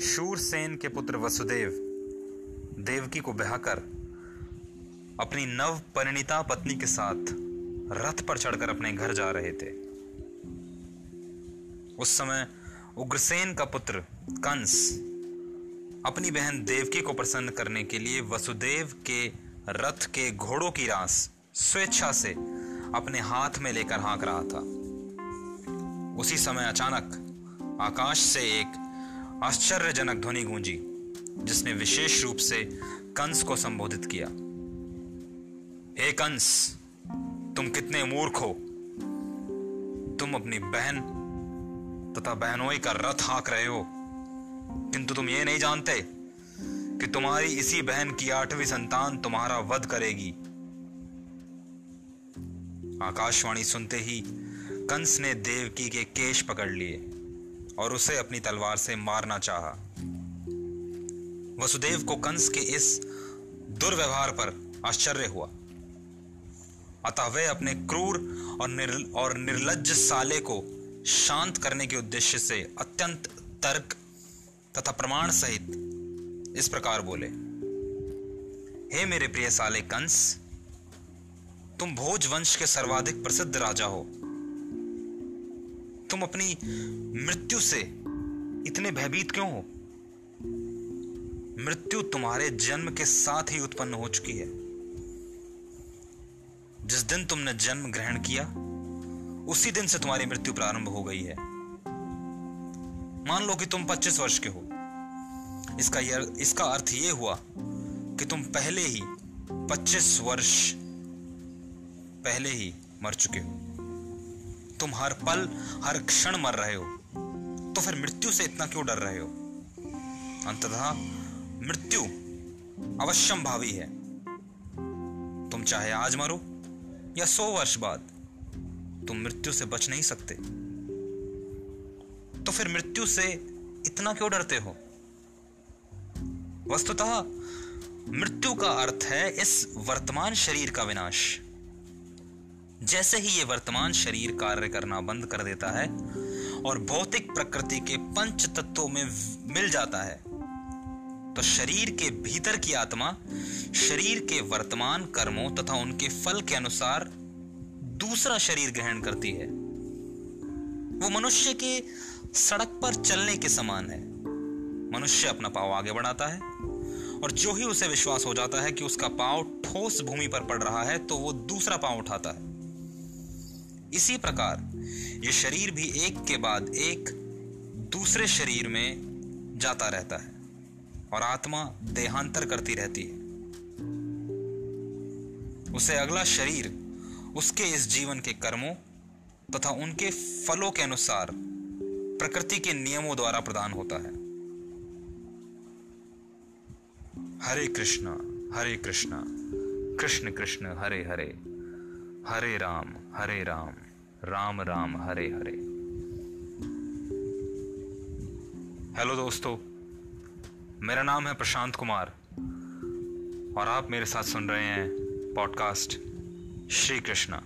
उग्रसेन के पुत्र वसुदेव, देवकी को ब्याहकर अपनी नव परिणीता पत्नी के साथ रथ पर चढ़कर अपने घर जा रहे थे। उस समय उग्रसेन का पुत्र कंस अपनी बहन देवकी को प्रसन्न करने के लिए वसुदेव के रथ के घोड़ों की रास स्वेच्छा से अपने हाथ में लेकर हाँक रहा था। उसी समय अचानक आकाश से एक आश्चर्यजनक ध्वनि गूंजी, जिसने विशेष रूप से कंस को संबोधित किया। हे कंस, तुम कितने मूर्ख हो। तुम अपनी बहन तथा बहनोई का रथ हाँक रहे हो। किंतु तुम ये नहीं जानते कि तुम्हारी इसी बहन की आठवीं संतान तुम्हारा वध करेगी। आकाशवाणी सुनते ही कंस ने देवकी के केश पकड़ लिए। और उसे अपनी तलवार से मारना चाहा। वसुदेव को कंस के इस दुर्व्यवहार पर आश्चर्य हुआ अतः वे अपने क्रूर और निर, और निर्लज साले को शांत करने के उद्देश्य से अत्यंत तर्क तथा प्रमाण सहित इस प्रकार बोले हे मेरे प्रिय साले कंस तुम भोज वंश के सर्वाधिक प्रसिद्ध राजा हो तुम अपनी मृत्यु से इतने भयभीत क्यों हो? मृत्यु तुम्हारे जन्म के साथ ही उत्पन्न हो चुकी है। जिस दिन तुमने जन्म ग्रहण किया, उसी दिन से तुम्हारी मृत्यु प्रारंभ हो गई है। मान लो कि तुम 25 वर्ष के हो। इसका यह, इसका अर्थ यह हुआ कि तुम पहले ही 25 वर्ष पहले ही मर चुके हो। तुम हर पल, हर क्षण मर रहे हो। तो फिर मृत्यु से इतना क्यों डर रहे हो? अंततः मृत्यु अवश्यम भावी है। तुम चाहे आज मरो या सौ वर्ष बाद, तुम मृत्यु से बच नहीं सकते। तो फिर मृत्यु से इतना क्यों डरते हो? वस्तुतः मृत्यु का अर्थ है इस वर्तमान शरीर का विनाश। जैसे ही ये वर्तमान शरीर कार्य करना बंद कर देता है और भौतिक प्रकृति के पंच तत्वों में मिल जाता है तो शरीर के भीतर की आत्मा, शरीर के वर्तमान कर्मों तथा उनके फल के अनुसार दूसरा शरीर ग्रहण करती है। वो मनुष्य के सड़क पर चलने के समान है। मनुष्य अपना पाव आगे बढ़ाता है और जो ही उसे विश्वास हो जाता है कि उसका पाव ठोस भूमि पर पड़ रहा है तो वो दूसरा पाव उठाता है। इसी प्रकार, ये शरीर भी एक के बाद एक दूसरे शरीर में जाता रहता है और आत्मा देहांतर करती रहती है। उसे अगला शरीर उसके इस जीवन के कर्मों तथा उनके फलों के अनुसार प्रकृति के नियमों द्वारा प्रदान होता है। हरे कृष्णा हरे कृष्णा, कृष्ण कृष्ण, हरे हरे। हरे राम हरे राम राम राम, हरे हरे। हेलो दोस्तों, मेरा नाम है प्रशांत कुमार और आप मेरे साथ सुन रहे हैं पॉडकास्ट श्री कृष्णा